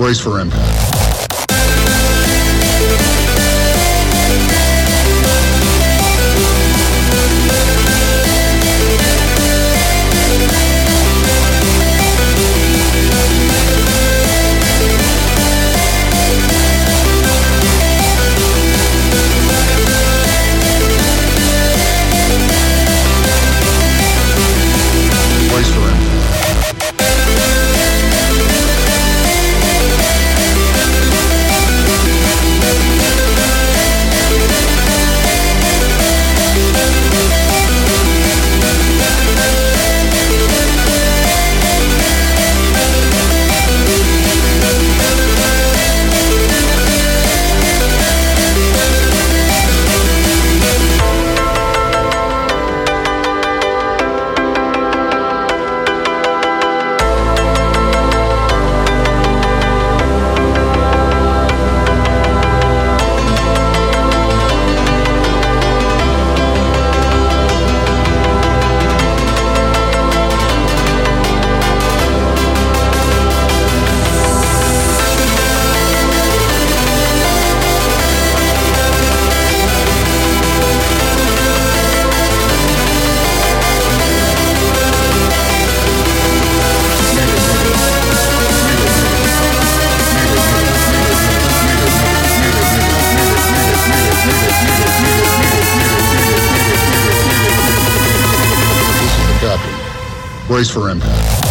Brace for impact. Brace for impact.